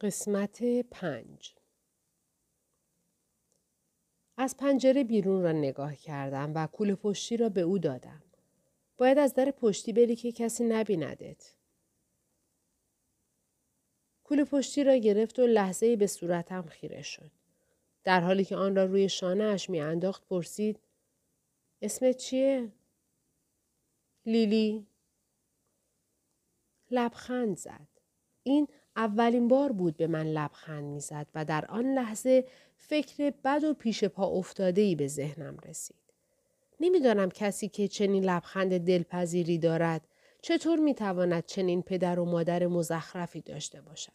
قسمت پنج از پنجره بیرون را نگاه کردم و کوله پشتی را به او دادم. باید از در پشتی بری که کسی نبیندت. کوله پشتی را گرفت و لحظه به صورتم خیره شد. در حالی که آن را روی شانه اش می انداخت پرسید اسمت چیه؟ لیلی. لبخند زد. این اولین بار بود به من لبخند می‌زد و در آن لحظه فکر بد و پیش پا افتاده ای به ذهنم رسید. نمی‌دانم کسی که چنین لبخند دلپذیری دارد چطور می‌تواند چنین پدر و مادر مزخرفی داشته باشد.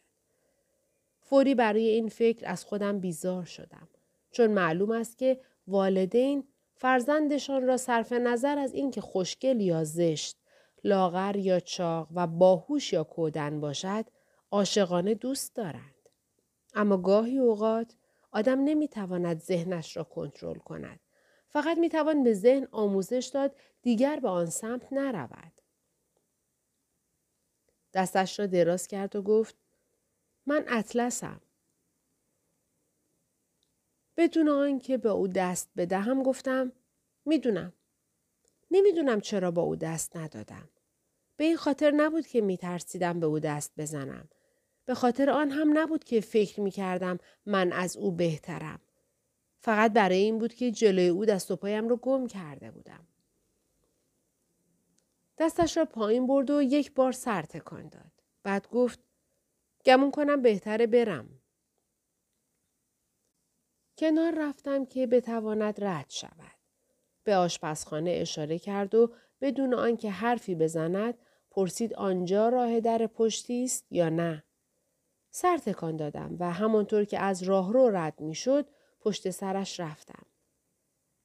فوری برای این فکر از خودم بیزار شدم چون معلوم است که والدین فرزندشان را صرف نظر از اینکه خوشگل یا زشت لاغر یا چاق و باهوش یا کودن باشد عاشقانه دوست دارند. اما گاهی اوقات آدم نمی‌تواند ذهنش را کنترل کند. فقط می‌توان به ذهن آموزش داد دیگر به آن سمت نرود. دستش را دراز کرد و گفت من اطلسم. بدون آنکه به او دست بدهم گفتم می‌دونم. نمی‌دونم چرا با او دست ندادم. به این خاطر نبود که میترسیدم به او دست بزنم. به خاطر آن هم نبود که فکر می کردم من از او بهترم. فقط برای این بود که جلوی او دست و پایم رو گم کرده بودم. دستش را پایین برد و یک بار سر تکان داد. بعد گفت گمون کنم بهتره برم. کنار رفتم که بتواند رد شود. به آشپزخانه اشاره کرد و بدون آنکه حرفی بزند پرسید آنجا راه در پشتی است یا نه. سر تکان دادم و همانطور که از راهرو رد می شد پشت سرش رفتم.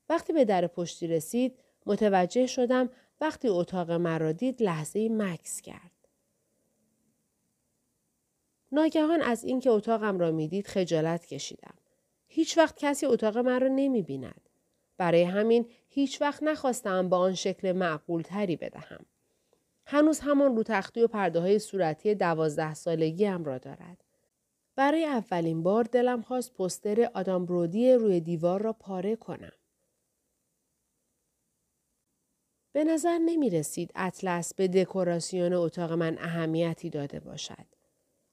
وقتی به در پشتی رسید متوجه شدم وقتی اتاق مرا دید لحظه مکس کرد. ناگهان از اینکه اتاقم را می‌دید خجالت کشیدم. هیچ وقت کسی اتاق مرا نمی بیند. برای همین هیچ وقت نخواستم با آن شکل معقول تری بدهم. هنوز همان رو تختی و پرده های صورتی دوازده سالگی هم را دارد. برای اولین بار دلم خواست پستر آدام برودی روی دیوار را پاره کنم. به نظر نمی رسید اطلس به دکوراسیون اتاق من اهمیتی داده باشد.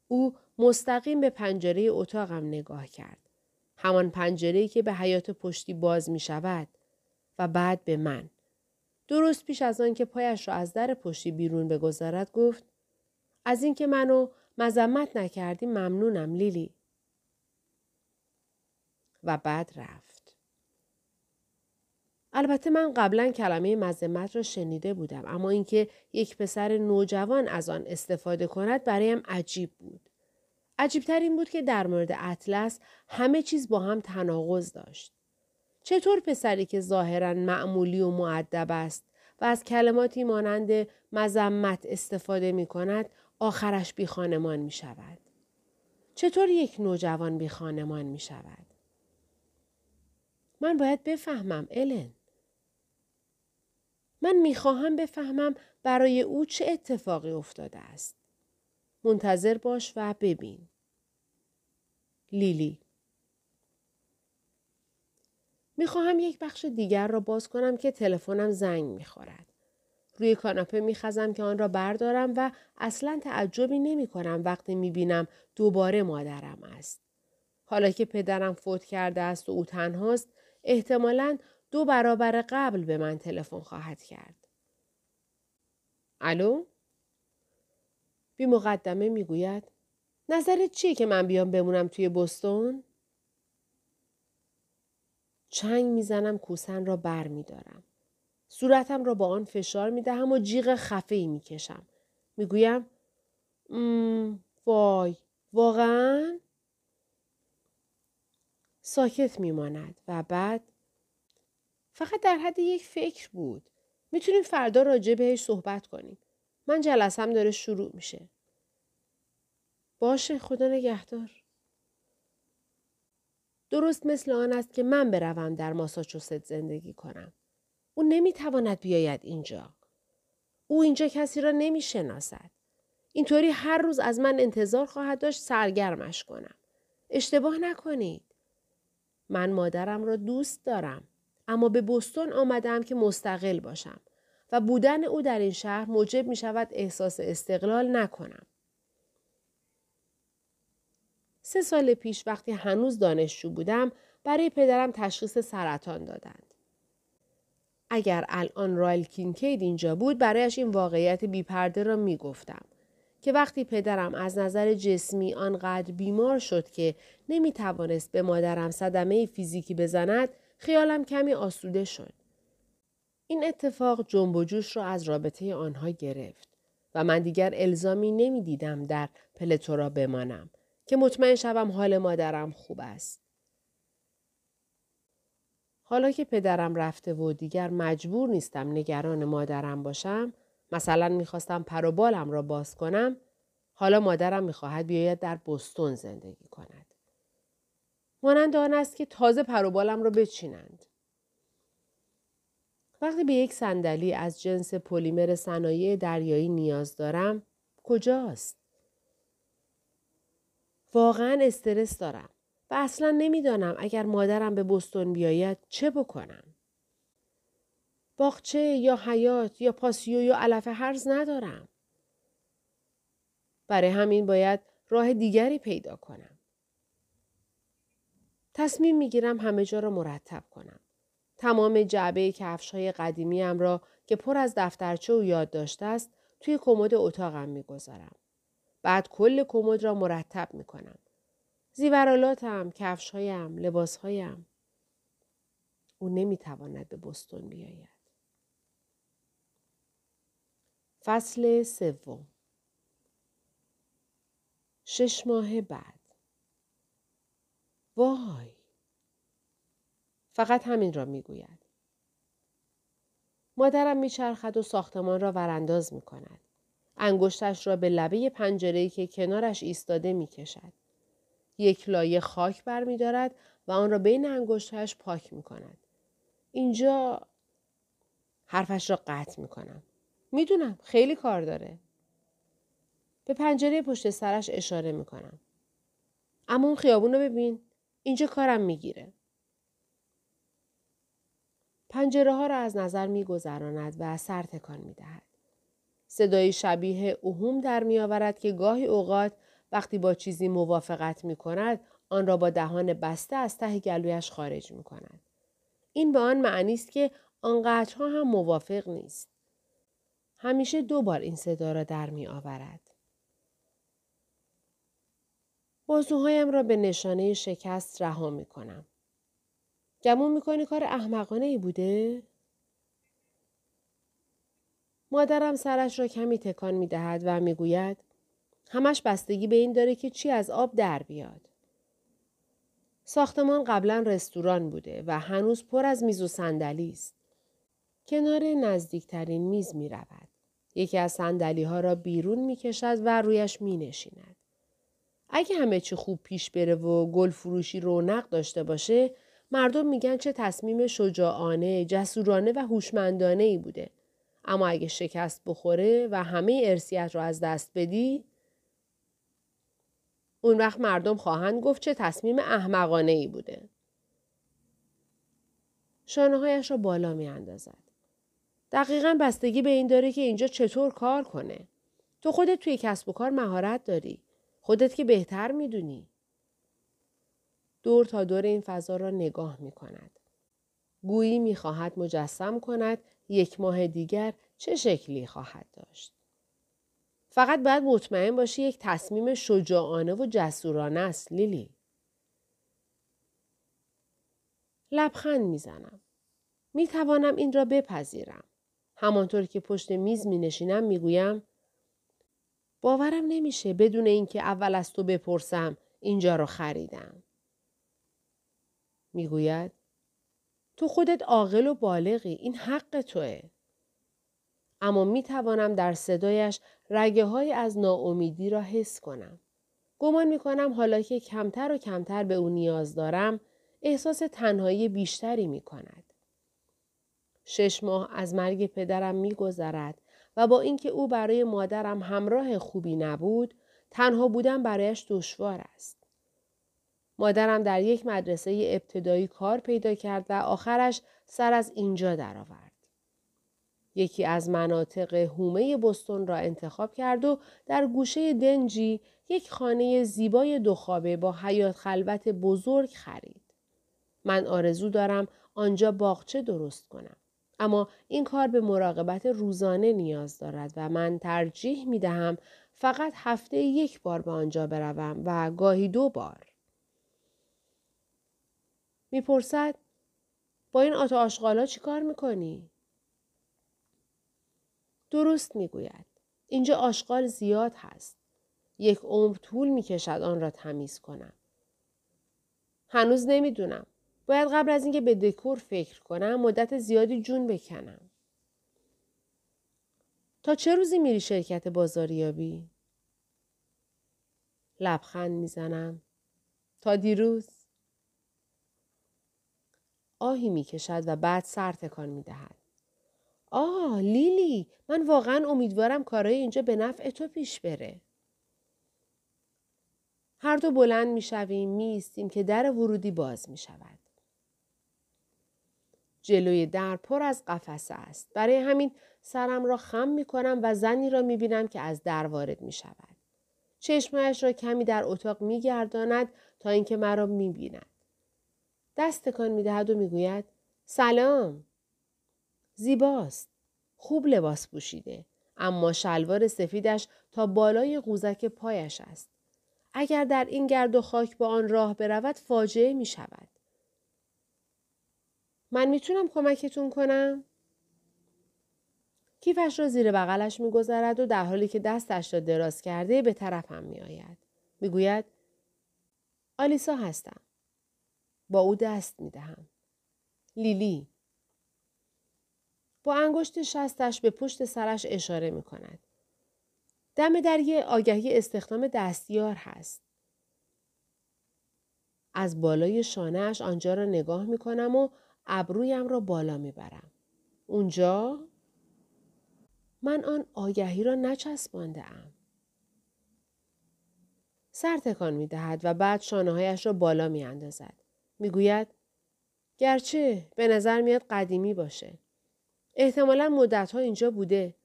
او مستقیم به پنجره اتاقم نگاه کرد. همان پنجره که به حیات پشتی باز می شود و بعد به من. درست پیش از آن که پایش را از در پشتی بیرون بگذارد گفت از اینکه منو مذمت نکردی ممنونم لیلی. و بعد رفت. البته من قبلا کلمه مذمت را شنیده بودم اما اینکه یک پسر نوجوان از آن استفاده کند برایم عجیب بود. عجیبتر این بود که در مورد اطلس همه چیز با هم تناقض داشت. چطور پسری که ظاهرا معمولی و معدب است و از کلماتی مانند مذمت استفاده می کند آخرش بی خانمان می شود؟ چطور یک نوجوان بی خانمان می شود؟ من باید بفهمم الن. من می‌خواهم بفهمم برای او چه اتفاقی افتاده است. منتظر باش و ببین. لیلی می‌خواهم یک بخش دیگر را باز کنم که تلفنم زنگ می‌خورد. روی کاناپه میخزم که آن را بردارم و اصلا تعجبی نمی کنم وقتی می‌بینم دوباره مادرم است. حالا که پدرم فوت کرده است و او تنهاست احتمالا دو برابر قبل به من تلفن خواهد کرد. الو؟ بی مقدمه می‌گوید نظرت چیه که من بیام بمونم توی بستون؟ چنگ می‌زنم کوسن را بر می دارم. صورتم را با آن فشار می دهم و جیغ خفه ای می کشم. می گویم وای واقعا؟ ساکت می ماند و بعد فقط در حد یک فکر بود. می‌تونیم فردا راجع بهش صحبت کنیم. من جلسم داره شروع میشه. باشه خدا نگهدار. درست مثل آن است که من بروم در ماساچوست زندگی کنم. او نمی‌تواند بیاید اینجا. او اینجا کسی را نمی‌شناسد. اینطوری هر روز از من انتظار خواهد داشت سرگرمش کنم. اشتباه نکنید. من مادرم را دوست دارم. اما به بستون آمدم که مستقل باشم و بودن او در این شهر موجب می شود احساس استقلال نکنم. سه سال پیش وقتی هنوز دانشجو بودم برای پدرم تشخیص سرطان دادند. اگر الان رایل کینکید اینجا بود برایش این واقعیت بیپرده را می گفتم. که وقتی پدرم از نظر جسمی آنقدر بیمار شد که نمی توانست به مادرم صدمه فیزیکی بزند خیالم کمی آسوده شد. این اتفاق جنب و جوش را از رابطه آنها گرفت و من دیگر الزامی نمی دیدم در پلتورا بمانم که مطمئن شوم حال مادرم خوب است. حالا که پدرم رفته و دیگر مجبور نیستم نگران مادرم باشم مثلا می‌خواستم پر و بالم را باز کنم حالا مادرم می‌خواهد بیاید در بستون زندگی کند. مانند آن است که تازه پر و بالم را بچینند. وقتی به یک صندلی از جنس پلیمر صنایع دریایی نیاز دارم کجاست؟ واقعا استرس دارم و اصلا نمی‌دانم اگر مادرم به بستون بیاید چه بکنم. باغچه یا حیات یا پاسیو یا علف هرز ندارم. برای همین باید راه دیگری پیدا کنم. تصمیم می‌گیرم همه جا را مرتب کنم. تمام جعبه کفش های قدیمی هم را که پر از دفترچه و یاد داشته است توی کمد اتاقم می‌گذارم. بعد کل کمد را مرتب می کنم. زیورالاتم، کفشهایم، لباسهایم. او نمی‌تواند به بستون بیاید. فصل سوم شش ماه بعد وای فقط همین را می‌گوید مادرم میچرخد و ساختمان را ورانداز می کند. انگشتش را به لبه پنجره که کنارش ایستاده می کشد. یک لایه خاک برمیدارد و آن را بین انگشتش پاک می کند. اینجا حرفش را قطع می کنم. می‌دونم خیلی کار داره. به پنجره پشت سرش اشاره می‌کنم. اما اون خیابون رو ببین. اینجا کارم می‌گیره. پنجره ها را از نظر میگذراند و سر تکان می‌دهد. صدایی شبیه اوهوم در میآورد که گاهی اوقات وقتی با چیزی موافقت می کند آن را با دهان بسته از ته گلویش خارج می کند. این به آن معنی است که آنقدرها هم موافق نیست. همیشه دو بار این صدا را در می آورد. بازوهایم را به نشانه شکست رها می کنم. گمون می کنی کار احمقانه ای بوده؟ مادرم سرش را کمی تکان می دهد و می گوید همش بستگی به این داره که چی از آب در بیاد. ساختمان قبلا رستوران بوده و هنوز پر از میز و صندلی است. کنار نزدیکترین میز می رود. یکی از سندلی ها را بیرون می کشد و رویش می نشیند. اگه همه چی خوب پیش بره و گل فروشی رونق داشته باشه مردم میگن چه تصمیم شجاعانه، جسورانه و هوشمندانه ای بوده. اما اگه شکست بخوره و همه ارسیت رو از دست بدی اون وقت مردم خواهند گفت چه تصمیم احمقانه ای بوده. شانه هایش را بالا می اندازد. دقیقا بستگی به این داره که اینجا چطور کار کنه. تو خودت توی کسب و کار مهارت داری. خودت که بهتر می‌دونی. دور تا دور این فضا را نگاه می کند. گویی می خواهد مجسم کند یک ماه دیگر چه شکلی خواهد داشت. فقط باید مطمئن باشی یک تصمیم شجاعانه و جسورانه است لیلی. لبخند می‌زنم. می توانم این را بپذیرم. همانطور که پشت میز می نشینم می گویم باورم نمیشه بدون اینکه اول از تو بپرسم اینجا را خریدم. می‌گوید تو خودت عاقل و بالغی این حق توه. اما می توانم در صدایش رگه های از ناامیدی را حس کنم. گمان می کنم حالا که کمتر و کمتر به او نیاز دارم احساس تنهایی بیشتری می کند. شش ماه از مرگ پدرم می گذرد و با اینکه او برای مادرم همراه خوبی نبود تنها بودن برایش دشوار است. مادرم در یک مدرسه ابتدایی کار پیدا کرد و آخرش سر از اینجا درآورد. یکی از مناطق هومه بستون را انتخاب کرد و در گوشه دنجی یک خانه زیبای دوخوابه با حیات خلوت بزرگ خرید. من آرزو دارم آنجا باغچه درست کنم. اما این کار به مراقبت روزانه نیاز دارد و من ترجیح می دهم فقط هفته یک بار به آنجا بروم و گاهی دو بار. می‌پرسد با این آتا آشغالا چی کار می‌کنی؟ درست می‌گوید. اینجا آشغال زیاد هست. یک عمر طول می‌کشد آن را تمیز کنم. هنوز نمی‌دونم. باید قبل از اینکه به دکور فکر کنم مدت زیادی جون بکنم. تا چه روزی میری شرکت بازاریابی؟ لبخند می‌زنم. تا دیروز. آهی می‌کشد و بعد سر تکان می‌دهد. آه لیلی من واقعا امیدوارم کارای اینجا به نفع تو پیش بره. هر دو بلند می شویم می که در ورودی باز می شود. جلوی در پر از قفسه است. برای همین سرم را خم می کنم و زنی را می بینم که از در وارد می شود. چشمهش را کمی در اتاق می گرداند تا اینکه مرا می بیند. دست تکان می دهد و می گوید سلام. زیباست. خوب لباس پوشیده. اما شلوار سفیدش تا بالای قوزک پایش است. اگر در این گرد و خاک با آن راه برود فاجعه می شود. من می‌تونم کمکتون کنم؟ کیفش را زیر بغلش میگذرد و در حالی که دستش را دراز کرده به طرفم میآید. می‌گوید آلیسا هستم. با او دست می‌دهم. لیلی. با انگشت شستش به پشت سرش اشاره می کند. دم در یه آگهی استخدام دستیار هست. از بالای شانهش آنجا را نگاه می کنم و ابرویم را بالا می برم. اونجا؟ من آن آگهی را نچسبانده ام. سر تکان می دهد و بعد شانه هایش را بالا می اندازد. می گوید گرچه به نظر میاد قدیمی باشه. احتمالا مدت ها اینجا بوده.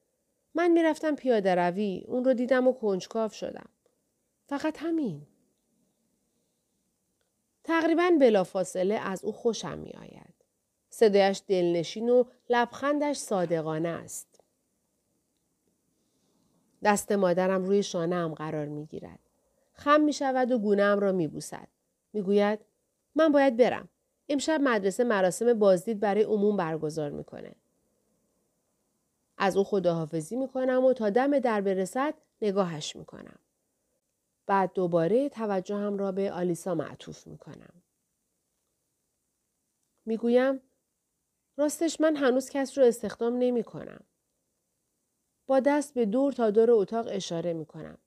من می‌رفتم پیاده روی. اون رو دیدم و کنجکاف شدم. فقط همین. تقریبا بلافاصله از او خوشم می آید. صدایش دلنشین و لبخندش صادقانه است. دست مادرم روی شانه قرار می گیرد. خم می شود و گونه را می بوسد. می گوید من باید برم. امشب مدرسه مراسم بازدید برای عموم برگزار می‌کنه. از او خداحافظی می‌کنم و تا دم در برسد نگاهش می‌کنم. بعد دوباره توجهم را به آلیسا معطوف می‌کنم. می‌گویم راستش من هنوز کس رو استخدام نمی کنم. با دست به دور تا دور اتاق اشاره می کنم.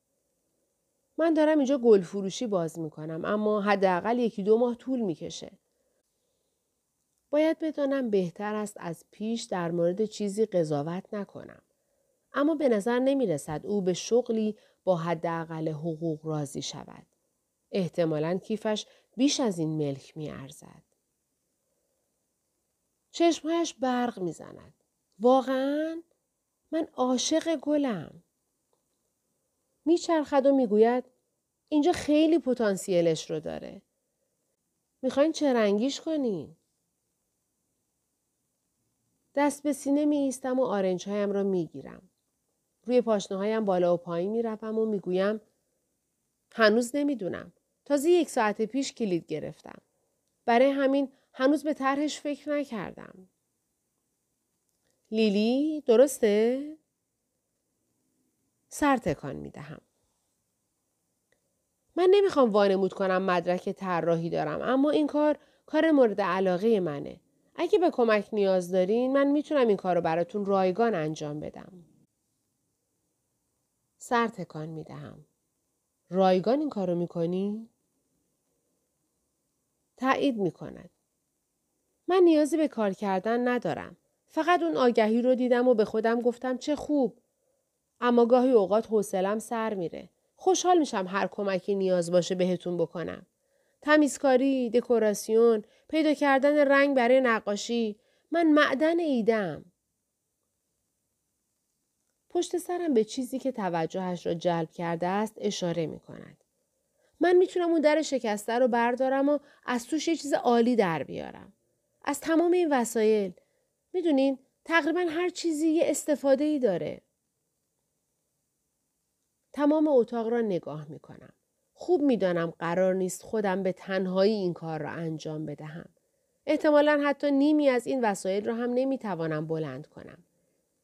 من دارم اینجا گل فروشی باز می کنم اما حداقل یکی دو ماه طول می کشه. باید بدانم بهتر است از پیش در مورد چیزی قضاوت نکنم. اما به نظر نمی رسد او به شغلی با حداقل حقوق راضی شود. احتمالا کیفش بیش از این ملک می ارزد. چشمهایش برق می‌زند. واقعا من عاشق گلم. میچرخد و می‌گوید اینجا خیلی پتانسیلش رو داره. می‌خواین چه رنگیش کنین؟ دست به سینه می ایستم و آرنج هایم را می گیرم. روی پاشنه هایم بالا و پایین می و می گویم هنوز نمی‌دونم. تازه یک ساعت پیش کلید گرفتم. برای همین هنوز به طرحش فکر نکردم. لیلی درسته؟ سر تکان می دهم. من نمی‌خوام وانمود کنم مدرک طراحی دارم اما این کار کار مورد علاقه منه. اگه به کمک نیاز دارین من می‌تونم این کار رو براتون رایگان انجام بدم. سر تکان می دهم. رایگان این کارو می‌کنی؟ تایید می کند. من نیازی به کار کردن ندارم. فقط اون آگهی رو دیدم و به خودم گفتم چه خوب. اما گاهی اوقات حوصلم سر میره. خوشحال میشم هر کمکی نیاز باشه بهتون بکنم. تمیزکاری، دکوراسیون، پیدا کردن رنگ برای نقاشی، من معدن ایدم. پشت سرم به چیزی که توجهش را جلب کرده است اشاره می کند. من می‌تونم اون در شکسته رو بردارم و از توش یه چیز عالی در بیارم. از تمام این وسایل. می‌دونین تقریبا هر چیزی یه استفاده ای داره. تمام اتاق را نگاه می کنم. خوب می‌دانم قرار نیست خودم به تنهایی این کار را انجام بدهم. احتمالا حتی نیمی از این وسایل را هم نمی‌توانم بلند کنم.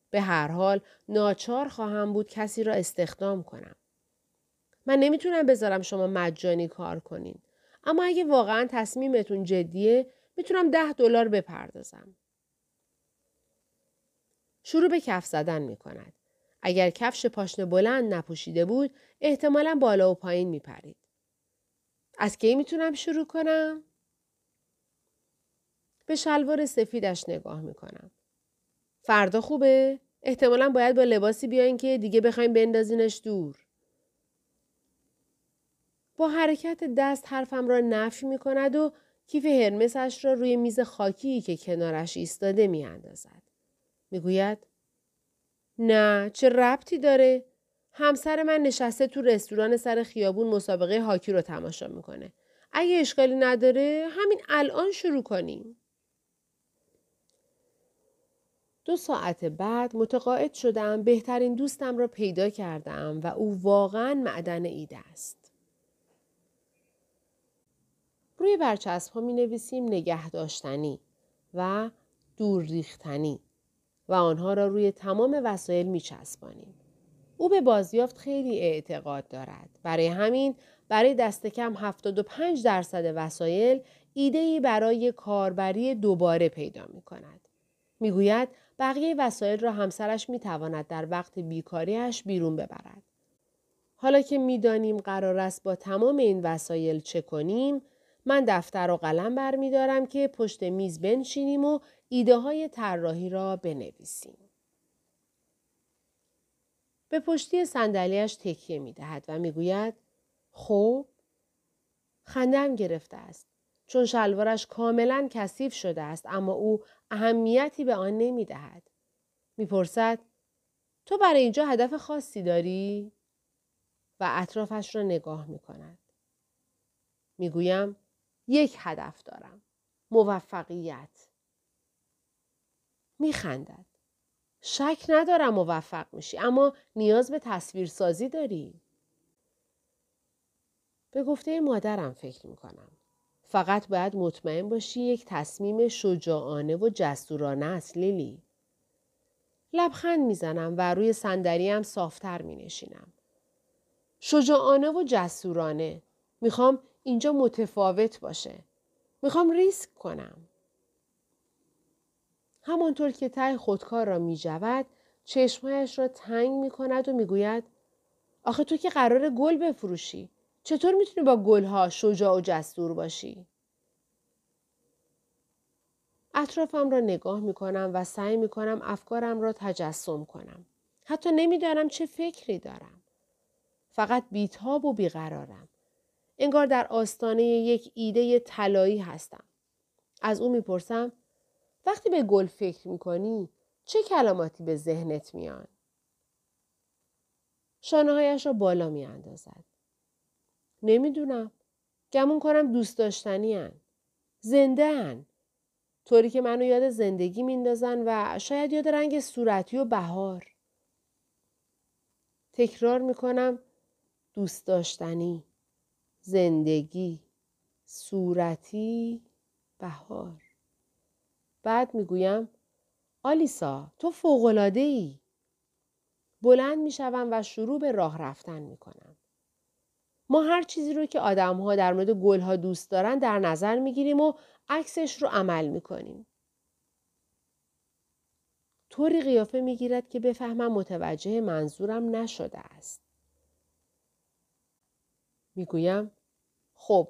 به هر حال ناچار خواهم بود کسی را استخدام کنم. من نمی‌تونم بذارم شما مجانی کار کنین. اما اگه واقعا تصمیمتون جدیه می‌تونم ده دلار بپردازم. شروع به کف زدن می کند. اگر کفش پاشنه بلند نپوشیده بود احتمالا بالا و پایین می پرید. از کی می‌تونم شروع کنم؟ به شلوار سفیدش نگاه می کنم. فردا خوبه؟ احتمالا باید با لباسی بیاین که دیگه بخوایم بندازینش دور. با حرکت دست حرفم را نفی می کند و کیف هرمسش را روی میز خاکی که کنارش ایستاده می اندازد. نه چه ربطی داره؟ همسر من نشسته تو رستوران سر خیابون مسابقه هاکی رو تماشا می‌کنه. اگه اشکالی نداره همین الان شروع کنیم. دو ساعت بعد متقاعد شدم بهترین دوستم را پیدا کردم و او واقعا معدن ایده است. روی برچسب ها می نویسیم نگه داشتنی و دور ریختنی و آنها را روی تمام وسایل می چسبانیم. او به بازیافت خیلی اعتقاد دارد. برای همین برای دست کم 75 درصد وسایل ایدهی برای کاربری دوباره پیدا می کند. می گوید بقیه وسایل را همسرش می تواند در وقت بیکاریش بیرون ببرد. حالا که می‌دانیم قرار است با تمام این وسایل چه کنیم، من دفتر و قلم برمیدارم که پشت میز بنشینیم و ایده های طراحی را بنویسیم. به پشتی صندلیاش تکیه می دهد و می گوید خب خندم گرفته است چون شلوارش کاملا کثیف شده است اما او اهمیتی به آن نمی دهد. می پرسد تو برای اینجا هدف خاصی داری؟ و اطرافش را نگاه می کند. می گویم یک هدف دارم. موفقیت. می خندد. شک ندارم موفق میشی اما نیاز به تصویرسازی داری. به گفته مادرم فکر می کنم. فقط باید مطمئن باشی یک تصمیم شجاعانه و جسورانه است لیلی. لبخند می‌زنم و روی صندلیام صافتر می نشینم. شجاعانه و جسورانه. می‌خوام اینجا متفاوت باشه. می‌خوام ریسک کنم. همانطور که ته خودکار را می جود، چشمهایش را تنگ می کند و می گوید آخه تو که قرار گل بفروشی. چطور می‌تونی با گلها شجاع و جسور باشی؟ اطرافم را نگاه می کنم و سعی می کنم افکارم را تجسم کنم. حتی نمی‌دانم چه فکری دارم. فقط بیتاب و بیقرارم. انگار در آستانه یک ایده طلایی هستم. از او می‌پرسم وقتی به گل فکر می‌کنی چه کلماتی به ذهنت میان؟ شانههایش را بالا میاندازد. نمی‌دونم. گمون کنم دوست داشتنی هن. زنده هن. طوری که منو یاد زندگی میندازن و شاید یاد رنگ صورتی و بهار. تکرار می‌کنم دوست داشتنی. زندگی. صورتی. بهار. بعد می‌گویم آلیسا تو فوقلاده ای. بلند می‌شوم و شروع به راه رفتن می‌کنم. ما هر چیزی رو که آدم ها در مورد گل ها دوست دارن در نظر می‌گیریم و عکسش رو عمل می‌کنیم. طوری قیافه می‌گیرد که بفهمم متوجه منظورم نشده است. می‌گویم خب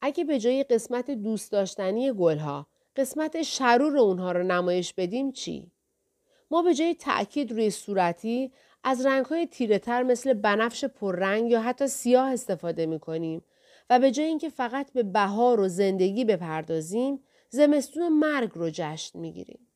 اگه به جای قسمت دوست داشتنی گلها قسمت شرور اونها رو نمایش بدیم چی؟ ما به جای تأکید روی صورتی از رنگهای تیره تر مثل بنفش پررنگ یا حتی سیاه استفاده می کنیم و به جای اینکه فقط به بهار و زندگی بپردازیم زمستون مرگ رو جشن می گیریم.